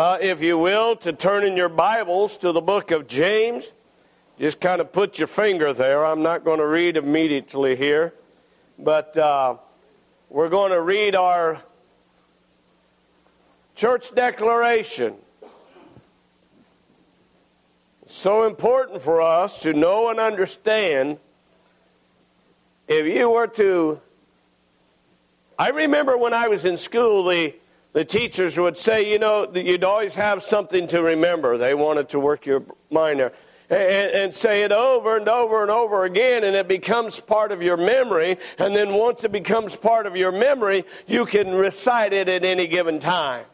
uh, if you will, to turn in your Bibles to the book of James. Just kind of put your finger there. I'm not going to read immediately here, but uh, we're going to read our church declaration. So important for us to know and understand. If you were to, I remember when I was in school, the the teachers would say, you know, you'd always have something to remember. They wanted to work your mind there. And, and, say it over and over and over again, and it becomes part of your memory. And then once it becomes part of your memory, you can recite it at any given time.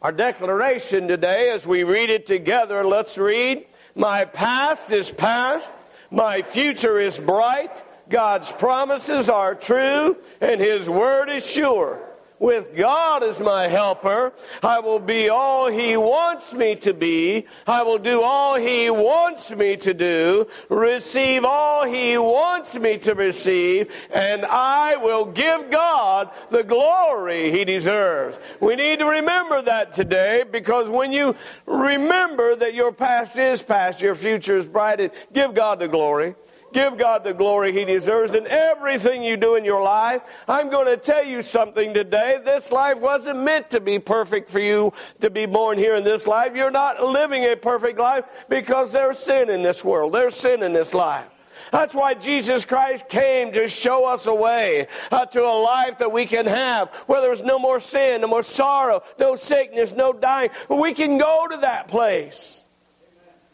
Our declaration today, as we read it together, let's read My past is past, my future is bright, God's promises are true, and His word is sure. With God as my helper, I will be all He wants me to be. I will do all He wants me to do, receive all He wants me to receive, and I will give God the glory He deserves. We need to remember that today because when you remember that your past is past, your future is bright, give God the glory. Give God the glory He deserves in everything you do in your life. I'm going to tell you something today. This life wasn't meant to be perfect for you to be born here in this life. You're not living a perfect life because there's sin in this world, there's sin in this life. That's why Jesus Christ came to show us a way uh, to a life that we can have where there's no more sin, no more sorrow, no sickness, no dying. We can go to that place.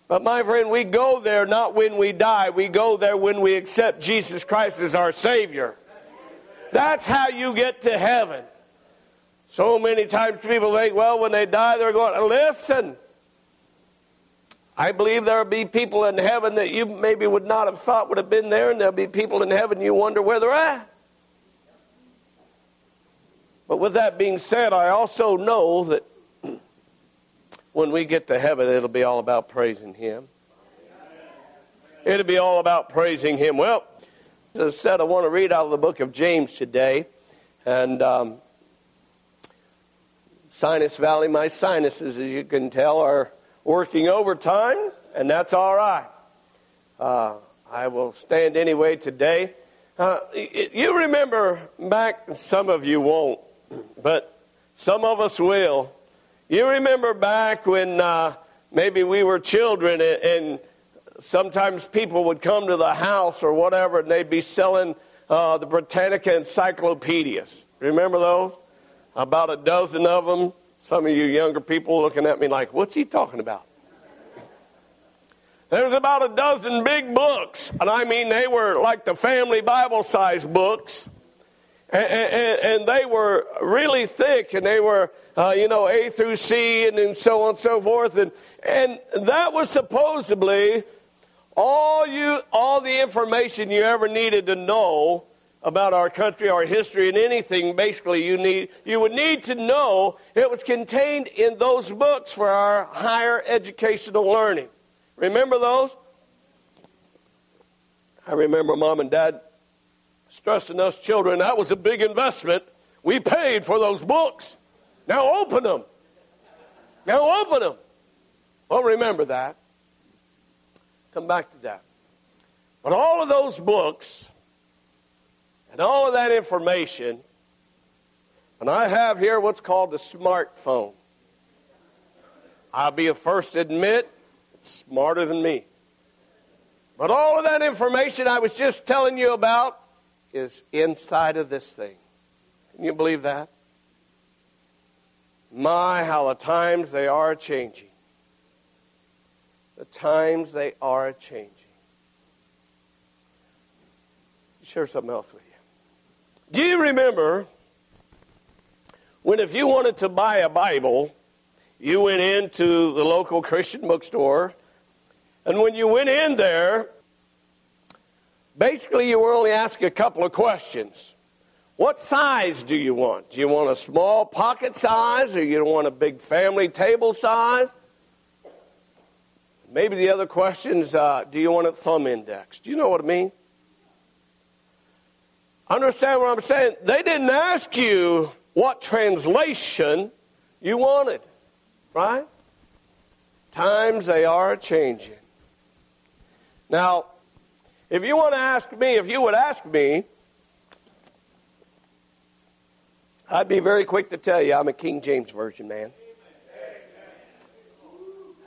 But my friend, we go there not when we die, we go there when we accept Jesus Christ as our Savior. That's how you get to heaven. So many times people think, well, when they die, they're going, listen. I believe there will be people in heaven that you maybe would not have thought would have been there, and there'll be people in heaven you wonder where they're at. Ah. But with that being said, I also know that when we get to heaven, it'll be all about praising Him. It'll be all about praising Him. Well, as I said, I want to read out of the book of James today. And um, Sinus Valley, my sinuses, as you can tell, are working overtime, and that's all right. Uh, I will stand anyway today. Uh, you remember back, some of you won't, but some of us will. You remember back when uh, maybe we were children and, and, sometimes people would come to the house or whatever and they'd be selling uh, the Britannica encyclopedias. Remember those? About a dozen of them. Some of you younger people looking at me like, what's he talking about? There was about a dozen big books, and I mean they were like the family Bible size books. And, and, and, they were really thick, and they were, uh, you know, A through C, and, and so on and so forth. And, and that was supposedly all, you, all the information you ever needed to know about our country, our history, and anything basically you, need, you would need to know. It was contained in those books for our higher educational learning. Remember those? I remember mom and dad stressing us children that was a big investment. We paid for those books. Now open them. Now open them. Well, remember that. Come back to that. But all of those books and all of that information, and I have here what's called a smartphone. I'll be the first to admit it's smarter than me. But all of that information I was just telling you about is inside of this thing. Can you believe that? My, how the times they are changing. The times they are changing. Share something else with you. Do you remember when, if you wanted to buy a Bible, you went into the local Christian bookstore, and when you went in there, Basically, you were only asked a couple of questions. What size do you want? Do you want a small pocket size or you want a big family table size? Maybe the other questions uh, do you want a thumb index? Do you know what I mean? Understand what I'm saying? They didn't ask you what translation you wanted. Right? Times they are changing. Now, if you want to ask me, if you would ask me, I'd be very quick to tell you I'm a King James Version man.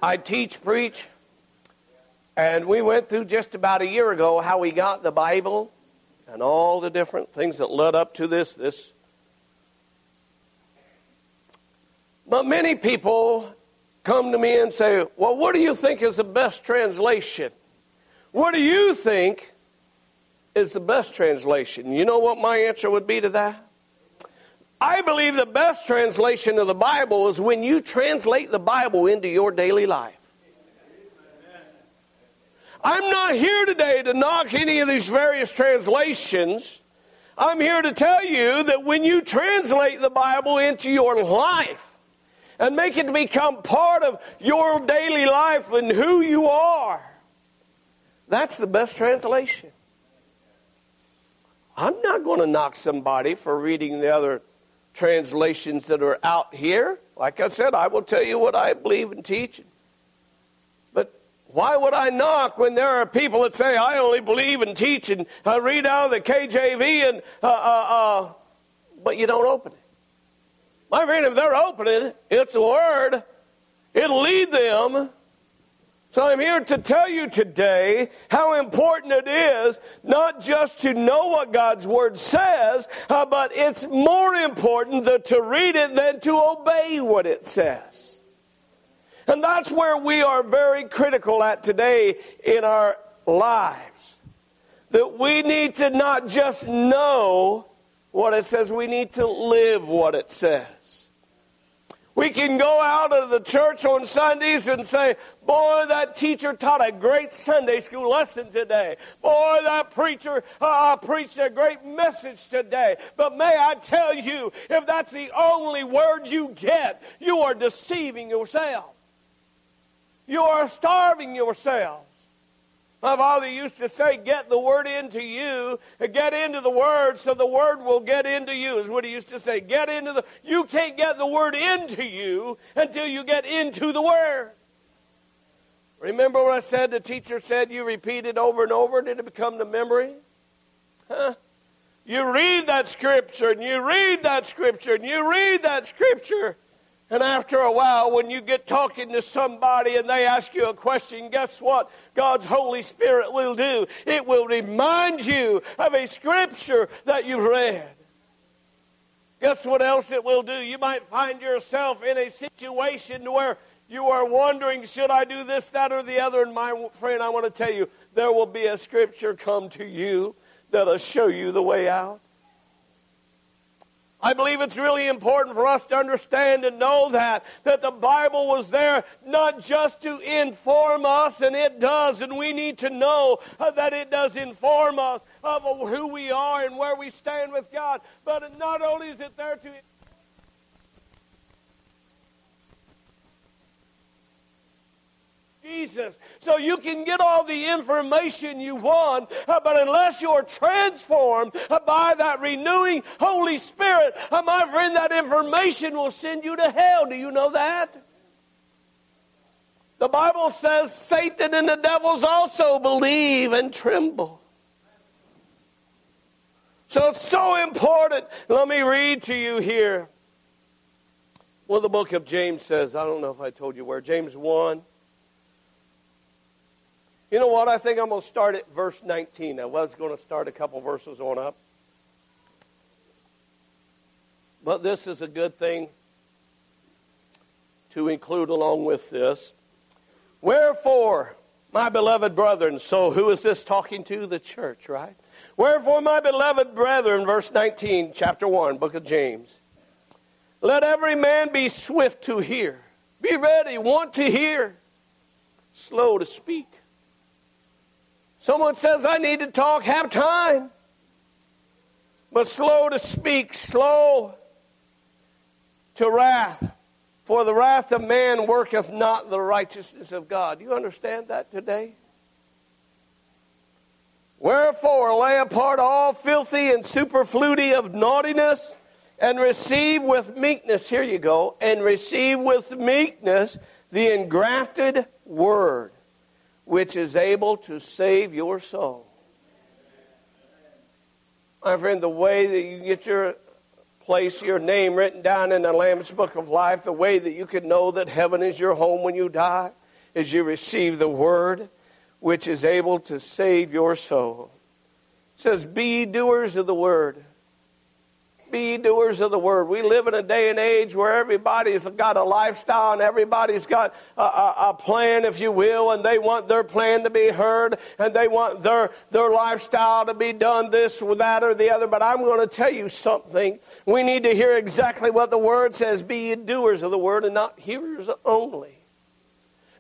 I teach, preach, and we went through just about a year ago how we got the Bible and all the different things that led up to this. This, but many people come to me and say, "Well, what do you think is the best translation? What do you think is the best translation?" You know what my answer would be to that? I believe the best translation of the Bible is when you translate the Bible into your daily life. I'm not here today to knock any of these various translations. I'm here to tell you that when you translate the Bible into your life and make it become part of your daily life and who you are, that's the best translation. I'm not going to knock somebody for reading the other translations that are out here. Like I said, I will tell you what I believe and teach. But why would I knock when there are people that say, I only believe and teach and I read out of the KJV and, uh, uh, uh, but you don't open it? My friend, if they're opening it, it's the Word. It'll lead them so I'm here to tell you today how important it is not just to know what God's Word says, uh, but it's more important to read it than to obey what it says. And that's where we are very critical at today in our lives. That we need to not just know what it says, we need to live what it says. We can go out of the church on Sundays and say, Boy, that teacher taught a great Sunday school lesson today. Boy, that preacher uh, preached a great message today. But may I tell you, if that's the only word you get, you are deceiving yourself. You are starving yourself. My father used to say, Get the word into you, get into the word so the word will get into you, is what he used to say. Get into the, you can't get the word into you until you get into the word. Remember what I said? The teacher said you repeat it over and over, did it become the memory? Huh? You read that scripture and you read that scripture and you read that scripture and after a while, when you get talking to somebody and they ask you a question, guess what God's Holy Spirit will do? It will remind you of a scripture that you've read. Guess what else it will do? You might find yourself in a situation where you are wondering, should I do this, that, or the other? And my friend, I want to tell you, there will be a scripture come to you that'll show you the way out. I believe it's really important for us to understand and know that, that the Bible was there not just to inform us, and it does, and we need to know uh, that it does inform us of who we are and where we stand with God, but not only is it there to Jesus. So you can get all the information you want, uh, but unless you're transformed uh, by that renewing Holy Spirit, uh, my friend, that information will send you to hell. Do you know that? The Bible says Satan and the devils also believe and tremble. So it's so important. Let me read to you here Well, the book of James says. I don't know if I told you where. James 1. You know what? I think I'm going to start at verse 19. I was going to start a couple verses on up. But this is a good thing to include along with this. Wherefore, my beloved brethren, so who is this talking to? The church, right? Wherefore, my beloved brethren, verse 19, chapter 1, book of James. Let every man be swift to hear, be ready, want to hear, slow to speak Someone says, I need to talk, have time. But slow to speak, slow to wrath. For the wrath of man worketh not the righteousness of God. Do you understand that today? Wherefore, lay apart all filthy and superfluity of naughtiness and receive with meekness, here you go, and receive with meekness the engrafted word, which is able to save your soul. My friend, the way that you get your place, your name written down in the Lamb's Book of Life, the way that you can know that heaven is your home when you die, is you receive the word, which is able to save your soul. It says, Be doers of the word be doers of the word. We live in a day and age where everybody's got a lifestyle and everybody's got a, a, a, plan, if you will, and they want their plan to be heard and they want their, their lifestyle to be done this or that or the other. But I'm going to tell you something. We need to hear exactly what the word says. Be doers of the word and not hearers only.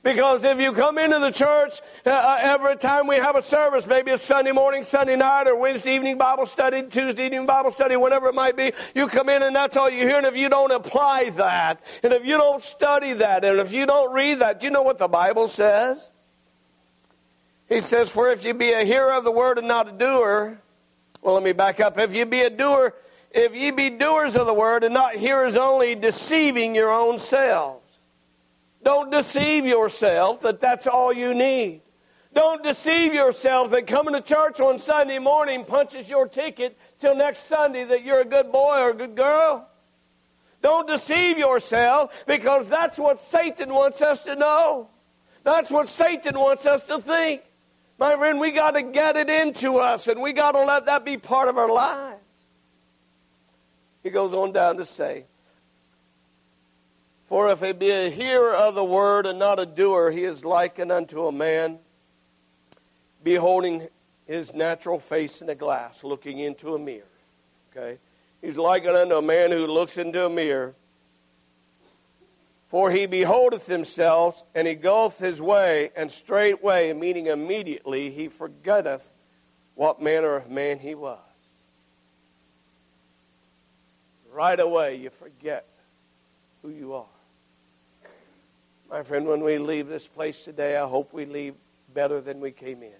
Because if you come into the church uh, uh, every time we have a service, maybe it's Sunday morning, Sunday night, or Wednesday evening Bible study, Tuesday evening Bible study, whatever it might be, you come in and that's all you hear. And if you don't apply that, and if you don't study that, and if you don't read that, do you know what the Bible says? He says, For if you be a hearer of the word and not a doer, well, let me back up. If you be a doer, if ye be doers of the word and not hearers only, deceiving your own selves. Don't deceive yourself that that's all you need. Don't deceive yourself that coming to church on Sunday morning punches your ticket till next Sunday that you're a good boy or a good girl. Don't deceive yourself because that's what Satan wants us to know. That's what Satan wants us to think. My friend, we got to get it into us and we got to let that be part of our lives. He goes on down to say, for if he be a hearer of the word and not a doer, he is likened unto a man beholding his natural face in a glass, looking into a mirror. Okay? He's likened unto a man who looks into a mirror. For he beholdeth himself, and he goeth his way, and straightway, meaning immediately, he forgetteth what manner of man he was. Right away, you forget who you are. My friend, when we leave this place today, I hope we leave better than we came in.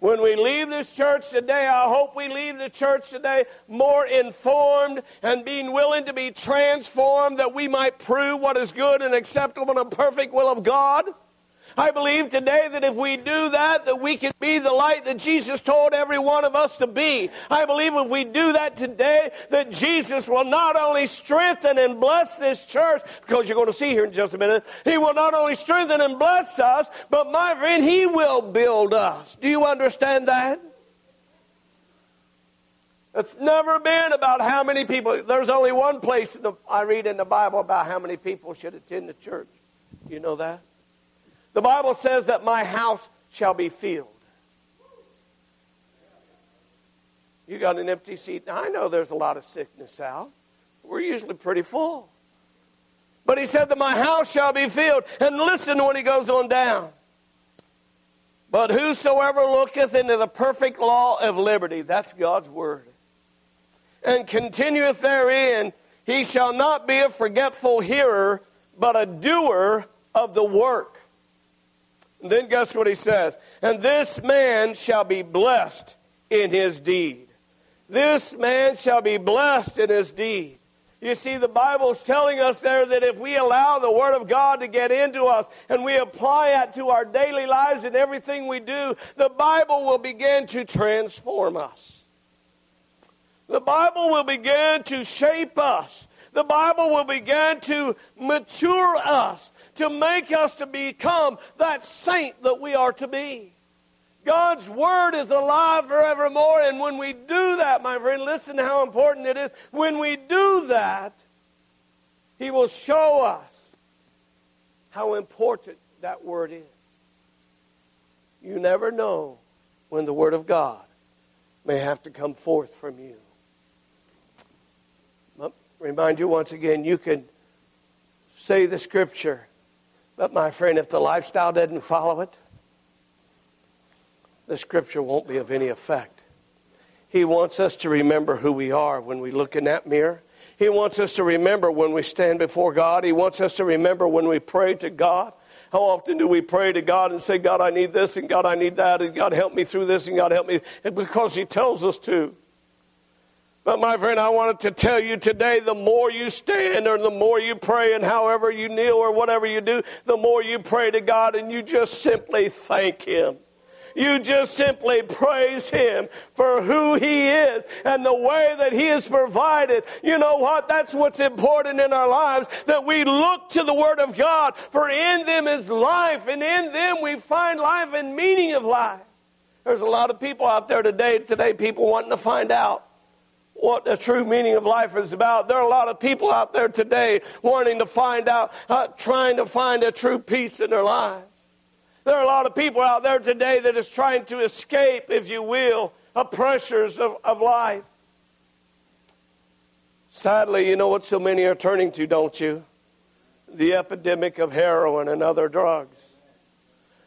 When we leave this church today, I hope we leave the church today more informed and being willing to be transformed that we might prove what is good and acceptable and perfect will of God. I believe today that if we do that, that we can be the light that Jesus told every one of us to be. I believe if we do that today, that Jesus will not only strengthen and bless this church, because you're going to see here in just a minute, He will not only strengthen and bless us, but my friend, He will build us. Do you understand that? It's never been about how many people. There's only one place the, I read in the Bible about how many people should attend the church. You know that? The Bible says that my house shall be filled. You got an empty seat. Now, I know there's a lot of sickness out. We're usually pretty full. But he said that my house shall be filled. And listen when he goes on down. But whosoever looketh into the perfect law of liberty, that's God's word, and continueth therein, he shall not be a forgetful hearer, but a doer of the work. And then guess what he says? And this man shall be blessed in his deed. This man shall be blessed in his deed. You see, the Bible's telling us there that if we allow the Word of God to get into us and we apply it to our daily lives and everything we do, the Bible will begin to transform us. The Bible will begin to shape us. The Bible will begin to mature us to make us to become that saint that we are to be. God's word is alive forevermore. And when we do that, my friend, listen to how important it is. When we do that, He will show us how important that word is. You never know when the word of God may have to come forth from you. remind you once again, you can say the scripture but, my friend, if the lifestyle doesn't follow it, the scripture won't be of any effect. He wants us to remember who we are when we look in that mirror. He wants us to remember when we stand before God. He wants us to remember when we pray to God. How often do we pray to God and say, God, I need this, and God, I need that, and God, help me through this, and God, help me? because He tells us to. But my friend, I wanted to tell you today the more you stand or the more you pray and however you kneel or whatever you do, the more you pray to God and you just simply thank Him. You just simply praise Him for who He is and the way that He has provided. You know what? That's what's important in our lives that we look to the Word of God, for in them is life, and in them we find life and meaning of life. There's a lot of people out there today, today, people wanting to find out what the true meaning of life is about. There are a lot of people out there today wanting to find out, uh, trying to find a true peace in their lives. There are a lot of people out there today that is trying to escape, if you will, the pressures of, of life. Sadly, you know what so many are turning to, don't you? The epidemic of heroin and other drugs.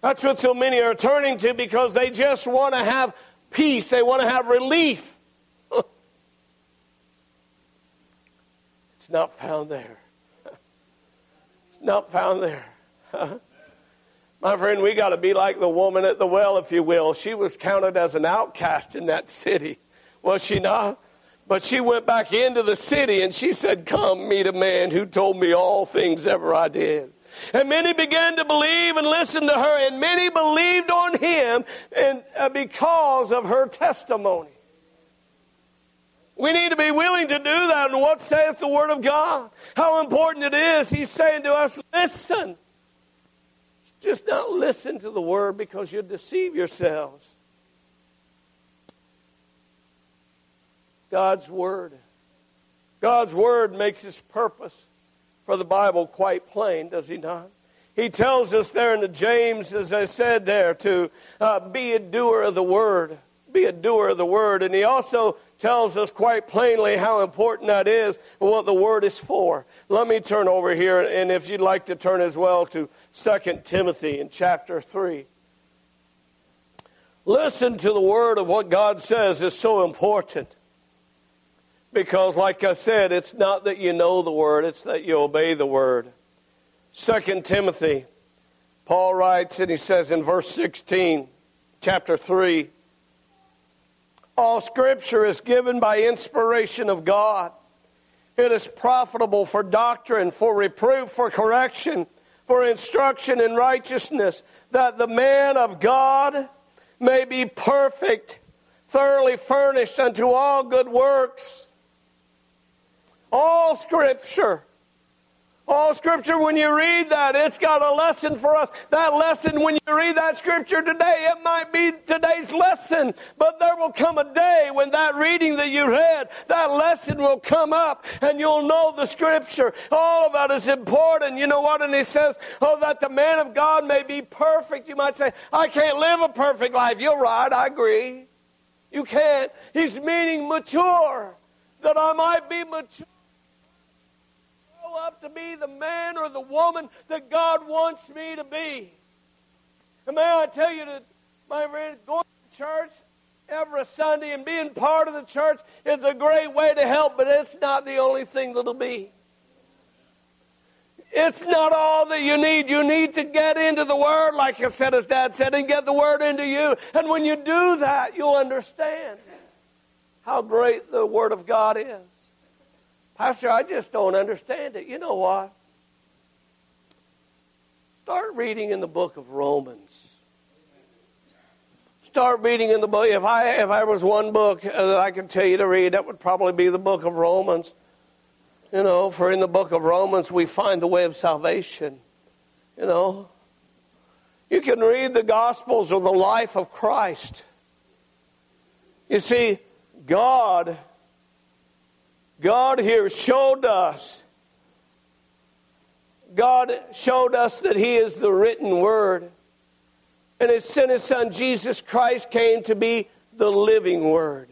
That's what so many are turning to because they just want to have peace, they want to have relief. It's not found there. it's not found there. My friend, we got to be like the woman at the well, if you will. She was counted as an outcast in that city, was she not? But she went back into the city and she said, Come meet a man who told me all things ever I did. And many began to believe and listen to her, and many believed on him and, uh, because of her testimony. We need to be willing to do that. And what saith the Word of God? How important it is. He's saying to us, Listen. Just not listen to the word because you'll deceive yourselves. God's word. God's word makes his purpose for the Bible quite plain, does he not? He tells us there in the James, as I said there, to uh, be a doer of the word. Be a doer of the word. And he also tells us quite plainly how important that is and what the word is for. Let me turn over here, and if you'd like to turn as well to 2 Timothy in chapter 3. Listen to the word of what God says is so important. Because, like I said, it's not that you know the word, it's that you obey the word. 2 Timothy, Paul writes, and he says in verse 16, chapter 3 All scripture is given by inspiration of God. It is profitable for doctrine, for reproof, for correction for instruction in righteousness, that the man of God may be perfect, thoroughly furnished unto all good works. All scripture all scripture, when you read that, it's got a lesson for us. That lesson, when you read that scripture today, it might be today's lesson, but there will come a day when that reading that you read, that lesson will come up and you'll know the scripture. All of that is important. You know what? And he says, Oh, that the man of God may be perfect. You might say, I can't live a perfect life. You're right. I agree. You can't. He's meaning mature, that I might be mature up to be the man or the woman that God wants me to be. And may I tell you that, my friend, going to church every Sunday and being part of the church is a great way to help, but it's not the only thing that'll be. It's not all that you need. You need to get into the Word, like I said, as Dad said, and get the Word into you. And when you do that, you'll understand how great the Word of God is. Pastor, I just don't understand it. You know what? Start reading in the book of Romans. Start reading in the book. If I if I was one book uh, that I could tell you to read, that would probably be the book of Romans. You know, for in the book of Romans we find the way of salvation. You know, you can read the Gospels or the life of Christ. You see, God God here showed us, God showed us that He is the written Word. And His sent His Son Jesus Christ came to be the living Word.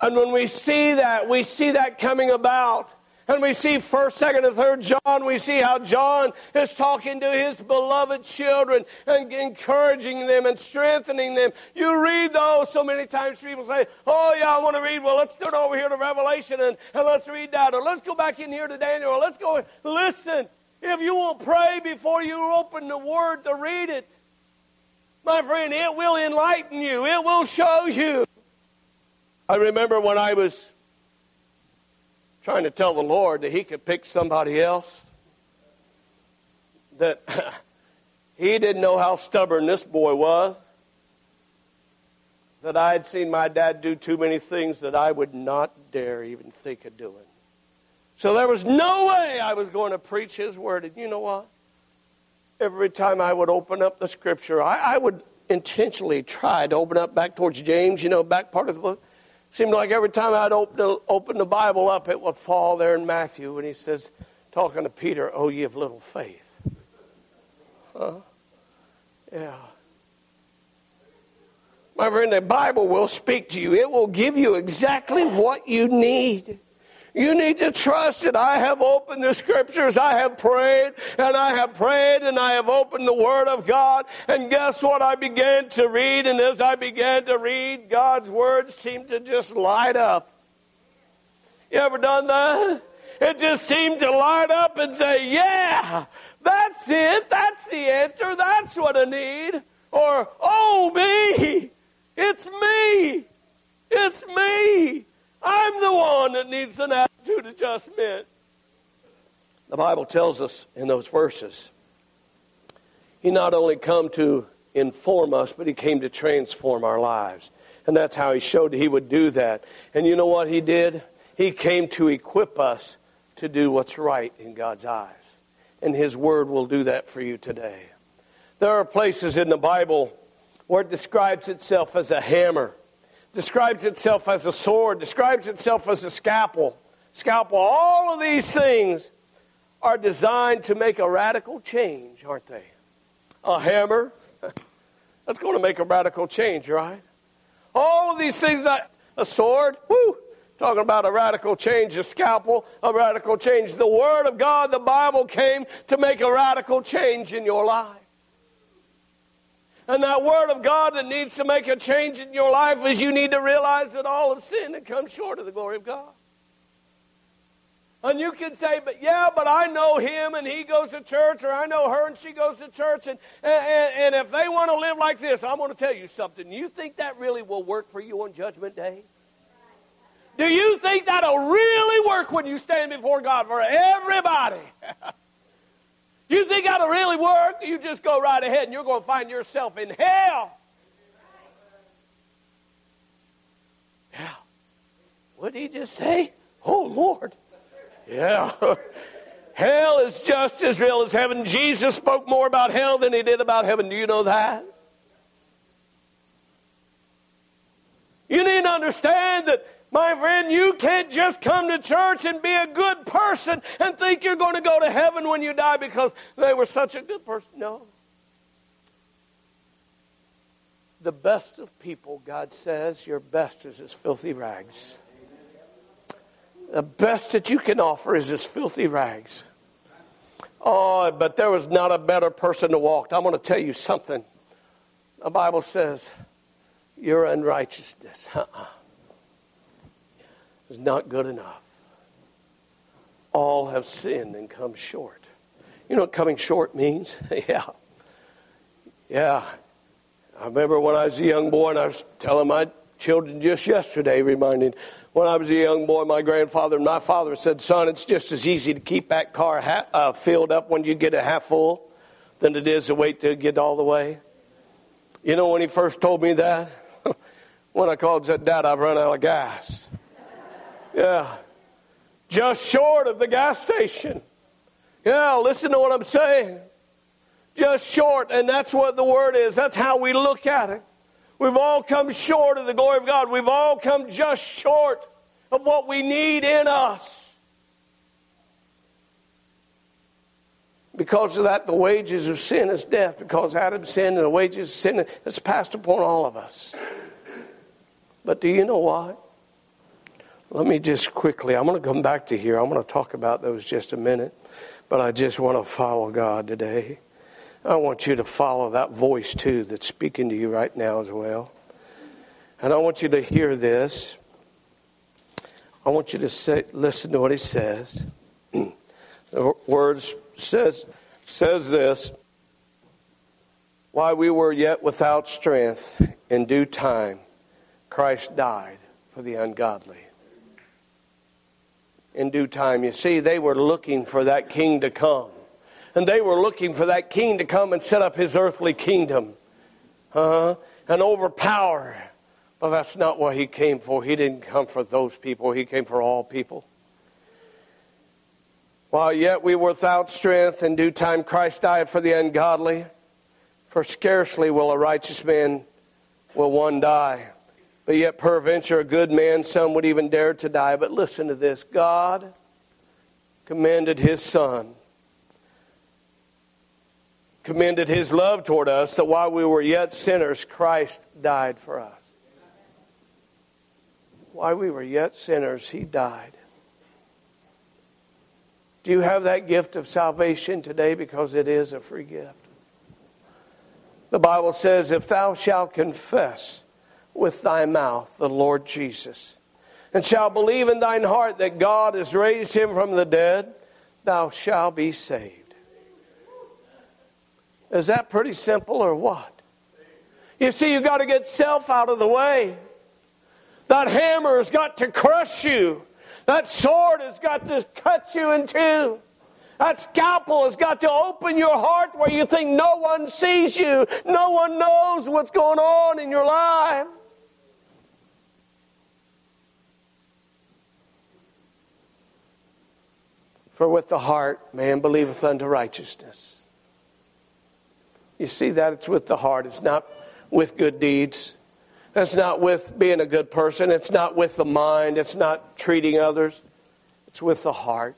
And when we see that, we see that coming about. And we see first, second, and third John, we see how John is talking to his beloved children and encouraging them and strengthening them. You read those so many times people say, Oh yeah, I want to read. Well, let's turn over here to Revelation and, and let's read that. Or let's go back in here to Daniel. Or let's go listen. If you will pray before you open the word to read it, my friend, it will enlighten you. It will show you. I remember when I was trying to tell the Lord that He could pick somebody else, that He didn't know how stubborn this boy was, that I had seen my dad do too many things that I would not dare even think of doing. So there was no way I was going to preach His word. And you know what? Every time I would open up the scripture, I, I would intentionally try to open up back towards James, you know, back part of the book. Seemed like every time I'd open the, open the Bible up, it would fall there in Matthew when he says, talking to Peter, Oh, ye of little faith. Huh? Yeah. My friend, the Bible will speak to you. It will give you exactly what you need. You need to trust it. I have opened the scriptures. I have prayed and I have prayed and I have opened the Word of God. And guess what? I began to read. And as I began to read, God's Word seemed to just light up. You ever done that? It just seemed to light up and say, Yeah, that's it. That's the answer. That's what I need. Or, Oh, me. It's me. It's me. I'm the one that needs an attitude adjustment. The Bible tells us in those verses, He not only come to inform us, but He came to transform our lives. And that's how He showed He would do that. And you know what He did? He came to equip us to do what's right in God's eyes. And His Word will do that for you today. There are places in the Bible where it describes itself as a hammer describes itself as a sword, describes itself as a scalpel. Scalpel. All of these things are designed to make a radical change, aren't they? A hammer, that's going to make a radical change, right? All of these things, a sword, whoo, talking about a radical change, a scalpel, a radical change. The Word of God, the Bible came to make a radical change in your life. And that word of God that needs to make a change in your life is you need to realize that all of sin and come short of the glory of God. And you can say, but yeah, but I know him and he goes to church, or I know her and she goes to church, and, and, and if they want to live like this, I'm going to tell you something. You think that really will work for you on Judgment Day? Do you think that'll really work when you stand before God for everybody? You think that'll really work? You just go right ahead and you're going to find yourself in hell. Yeah. What did he just say? Oh, Lord. Yeah. hell is just as real as heaven. Jesus spoke more about hell than he did about heaven. Do you know that? You need to understand that my friend, you can't just come to church and be a good person and think you're going to go to heaven when you die because they were such a good person. No. The best of people, God says, your best is as filthy rags. The best that you can offer is as filthy rags. Oh, but there was not a better person to walk. I'm going to tell you something. The Bible says, your unrighteousness. Uh-uh is not good enough. All have sinned and come short. You know what coming short means? yeah. Yeah. I remember when I was a young boy, and I was telling my children just yesterday, reminding when I was a young boy, my grandfather and my father said, Son, it's just as easy to keep that car ha- uh, filled up when you get it half full than it is to wait to get all the way. You know when he first told me that? when I called said, Dad, I've run out of gas. Yeah. Just short of the gas station. Yeah, listen to what I'm saying. Just short, and that's what the word is. That's how we look at it. We've all come short of the glory of God. We've all come just short of what we need in us. Because of that, the wages of sin is death. Because Adam sinned and the wages of sin is passed upon all of us. But do you know what? Let me just quickly, I'm going to come back to here. I'm going to talk about those just a minute. But I just want to follow God today. I want you to follow that voice too that's speaking to you right now as well. And I want you to hear this. I want you to say, listen to what he says. the words says says this. Why we were yet without strength, in due time, Christ died for the ungodly. In due time, you see, they were looking for that king to come. And they were looking for that king to come and set up his earthly kingdom uh-huh, and overpower. But that's not what he came for. He didn't come for those people, he came for all people. While yet we were without strength, in due time Christ died for the ungodly. For scarcely will a righteous man will one die. But yet peradventure a good man, some would even dare to die. But listen to this God commended his son, commended his love toward us, that while we were yet sinners, Christ died for us. While we were yet sinners, he died. Do you have that gift of salvation today? Because it is a free gift. The Bible says, If thou shalt confess with thy mouth the Lord Jesus, and shalt believe in thine heart that God has raised him from the dead, thou shalt be saved. Is that pretty simple or what? You see, you've got to get self out of the way. That hammer has got to crush you. That sword has got to cut you in two. That scalpel has got to open your heart where you think no one sees you, no one knows what's going on in your life. For with the heart man believeth unto righteousness. You see that? It's with the heart, it's not with good deeds. It's not with being a good person. It's not with the mind. It's not treating others. It's with the heart.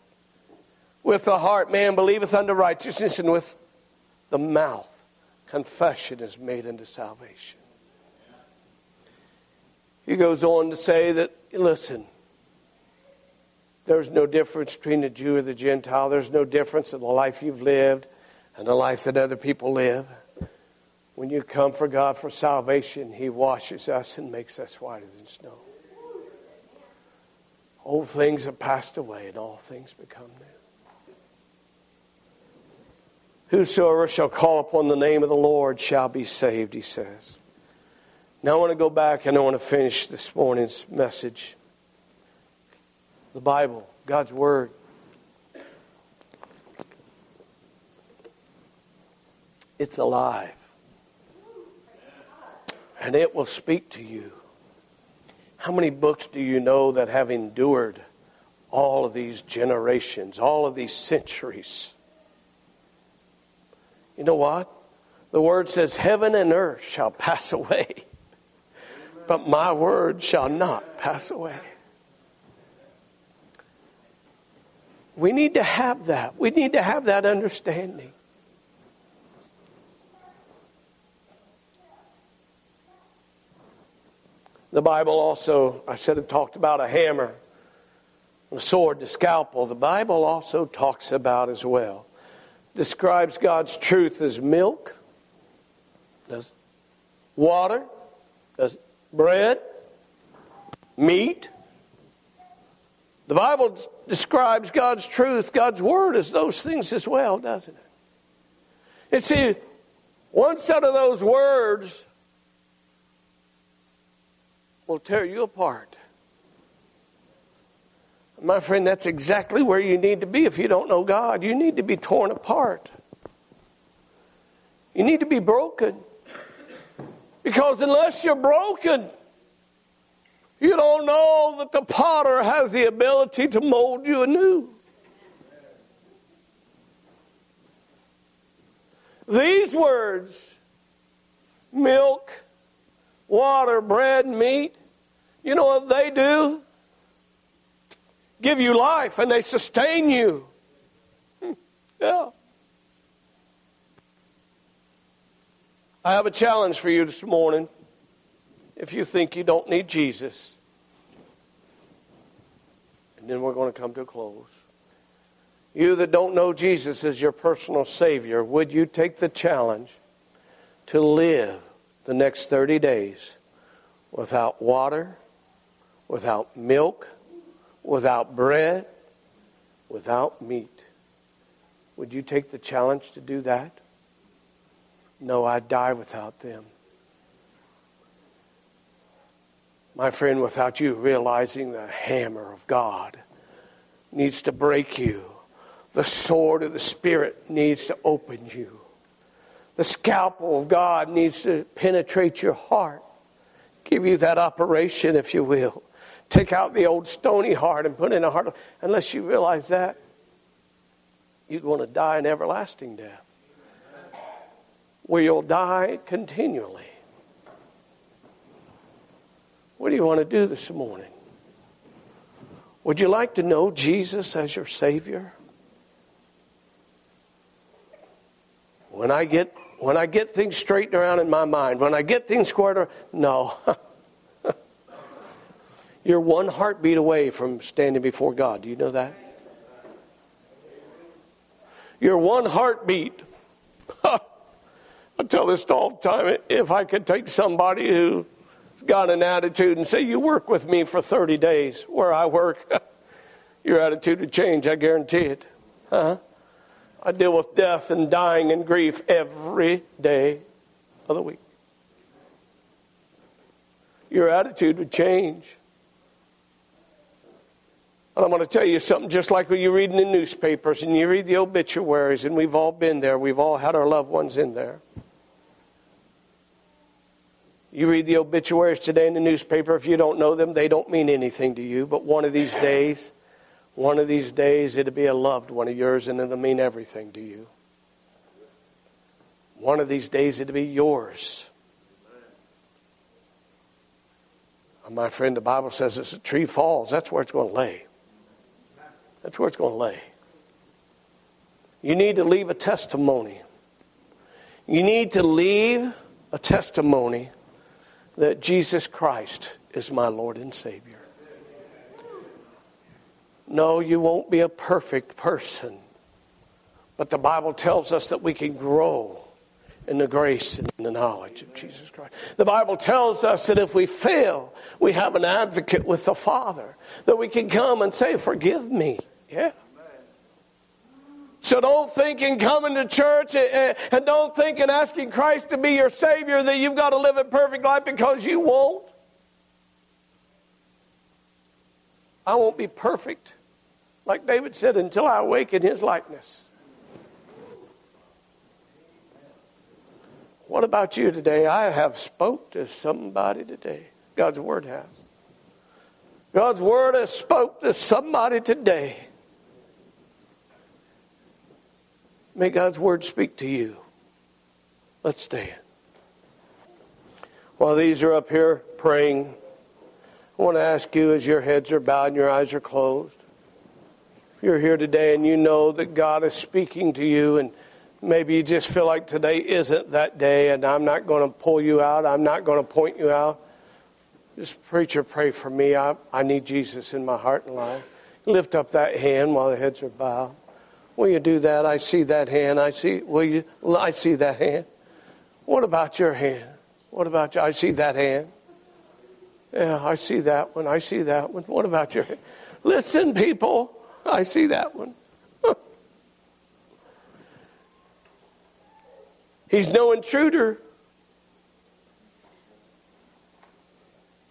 With the heart, man believeth unto righteousness, and with the mouth, confession is made unto salvation. He goes on to say that, listen, there's no difference between the Jew and the Gentile. There's no difference in the life you've lived and the life that other people live. When you come for God for salvation, He washes us and makes us whiter than snow. Old things have passed away and all things become new. Whosoever shall call upon the name of the Lord shall be saved, he says. Now I want to go back and I want to finish this morning's message. The Bible, God's Word. It's alive. And it will speak to you. How many books do you know that have endured all of these generations, all of these centuries? You know what? The word says, Heaven and earth shall pass away, but my word shall not pass away. We need to have that. We need to have that understanding. The Bible also, I said it talked about a hammer, a sword, the scalpel. The Bible also talks about as well describes God's truth as milk, does water, does bread, meat. The Bible describes God's truth, God's word as those things as well, doesn't it? And see, one set of those words will tear you apart. My friend, that's exactly where you need to be if you don't know God. You need to be torn apart. You need to be broken. Because unless you're broken, you don't know that the potter has the ability to mold you anew. These words milk, water, bread, meat you know what they do? give you life and they sustain you. Hmm, yeah. I have a challenge for you this morning. If you think you don't need Jesus, and then we're going to come to a close. You that don't know Jesus as your personal Savior, would you take the challenge to live the next 30 days without water, without milk, without bread, without meat. Would you take the challenge to do that? No, I'd die without them. My friend, without you realizing the hammer of God needs to break you, the sword of the Spirit needs to open you, the scalpel of God needs to penetrate your heart, give you that operation, if you will. Take out the old stony heart and put in a heart. Unless you realize that, you're going to die an everlasting death, where you'll die continually. What do you want to do this morning? Would you like to know Jesus as your Savior? When I get when I get things straightened around in my mind, when I get things squared around, no. You're one heartbeat away from standing before God. Do you know that? You're one heartbeat. I tell this all the time. If I could take somebody who's got an attitude and say, You work with me for 30 days where I work, your attitude would change, I guarantee it. Huh? I deal with death and dying and grief every day of the week. Your attitude would change. And I'm going to tell you something just like when you read in the newspapers and you read the obituaries, and we've all been there, we've all had our loved ones in there. You read the obituaries today in the newspaper, if you don't know them, they don't mean anything to you. But one of these days, one of these days, it'll be a loved one of yours and it'll mean everything to you. One of these days, it'll be yours. And my friend, the Bible says as a tree falls, that's where it's going to lay. That's where it's going to lay. You need to leave a testimony. You need to leave a testimony that Jesus Christ is my Lord and Savior. No, you won't be a perfect person. But the Bible tells us that we can grow in the grace and the knowledge of Jesus Christ. The Bible tells us that if we fail, we have an advocate with the Father, that we can come and say, Forgive me. Yeah. So don't think in coming to church and don't think in asking Christ to be your Savior that you've got to live a perfect life because you won't. I won't be perfect, like David said, until I awaken his likeness. What about you today? I have spoke to somebody today. God's word has. God's word has spoke to somebody today. May God's word speak to you. Let's stand. While these are up here praying, I want to ask you as your heads are bowed and your eyes are closed. If you're here today and you know that God is speaking to you, and maybe you just feel like today isn't that day, and I'm not going to pull you out, I'm not going to point you out. Just preacher, pray for me. I, I need Jesus in my heart and life. Lift up that hand while the heads are bowed. Will you do that? I see that hand. I see. Will you? I see that hand. What about your hand? What about you? I see that hand. Yeah, I see that one. I see that one. What about your hand? Listen, people. I see that one. He's no intruder.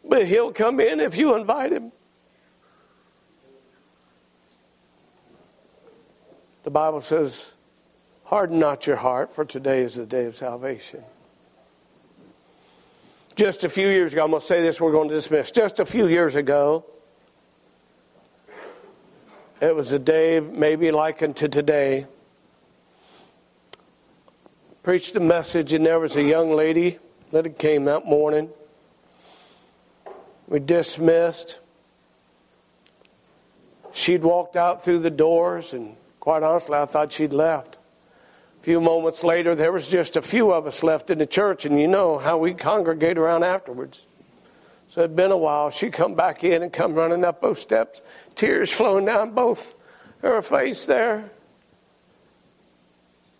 But he'll come in if you invite him. The Bible says, Harden not your heart, for today is the day of salvation. Just a few years ago, I'm going to say this, we're going to dismiss. Just a few years ago, it was a day maybe like unto today. Preached a message, and there was a young lady that had came that morning. We dismissed. She'd walked out through the doors and Quite honestly, I thought she'd left. A few moments later, there was just a few of us left in the church, and you know how we congregate around afterwards. So it'd been a while. She come back in and come running up those steps, tears flowing down both her face there.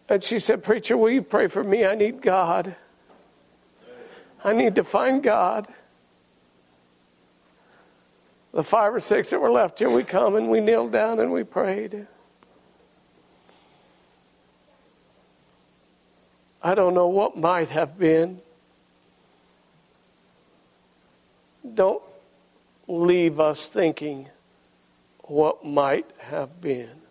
And she said, Preacher, will you pray for me? I need God. I need to find God. The five or six that were left here, we come and we kneel down and we prayed. I don't know what might have been. Don't, leave us thinking what might have been.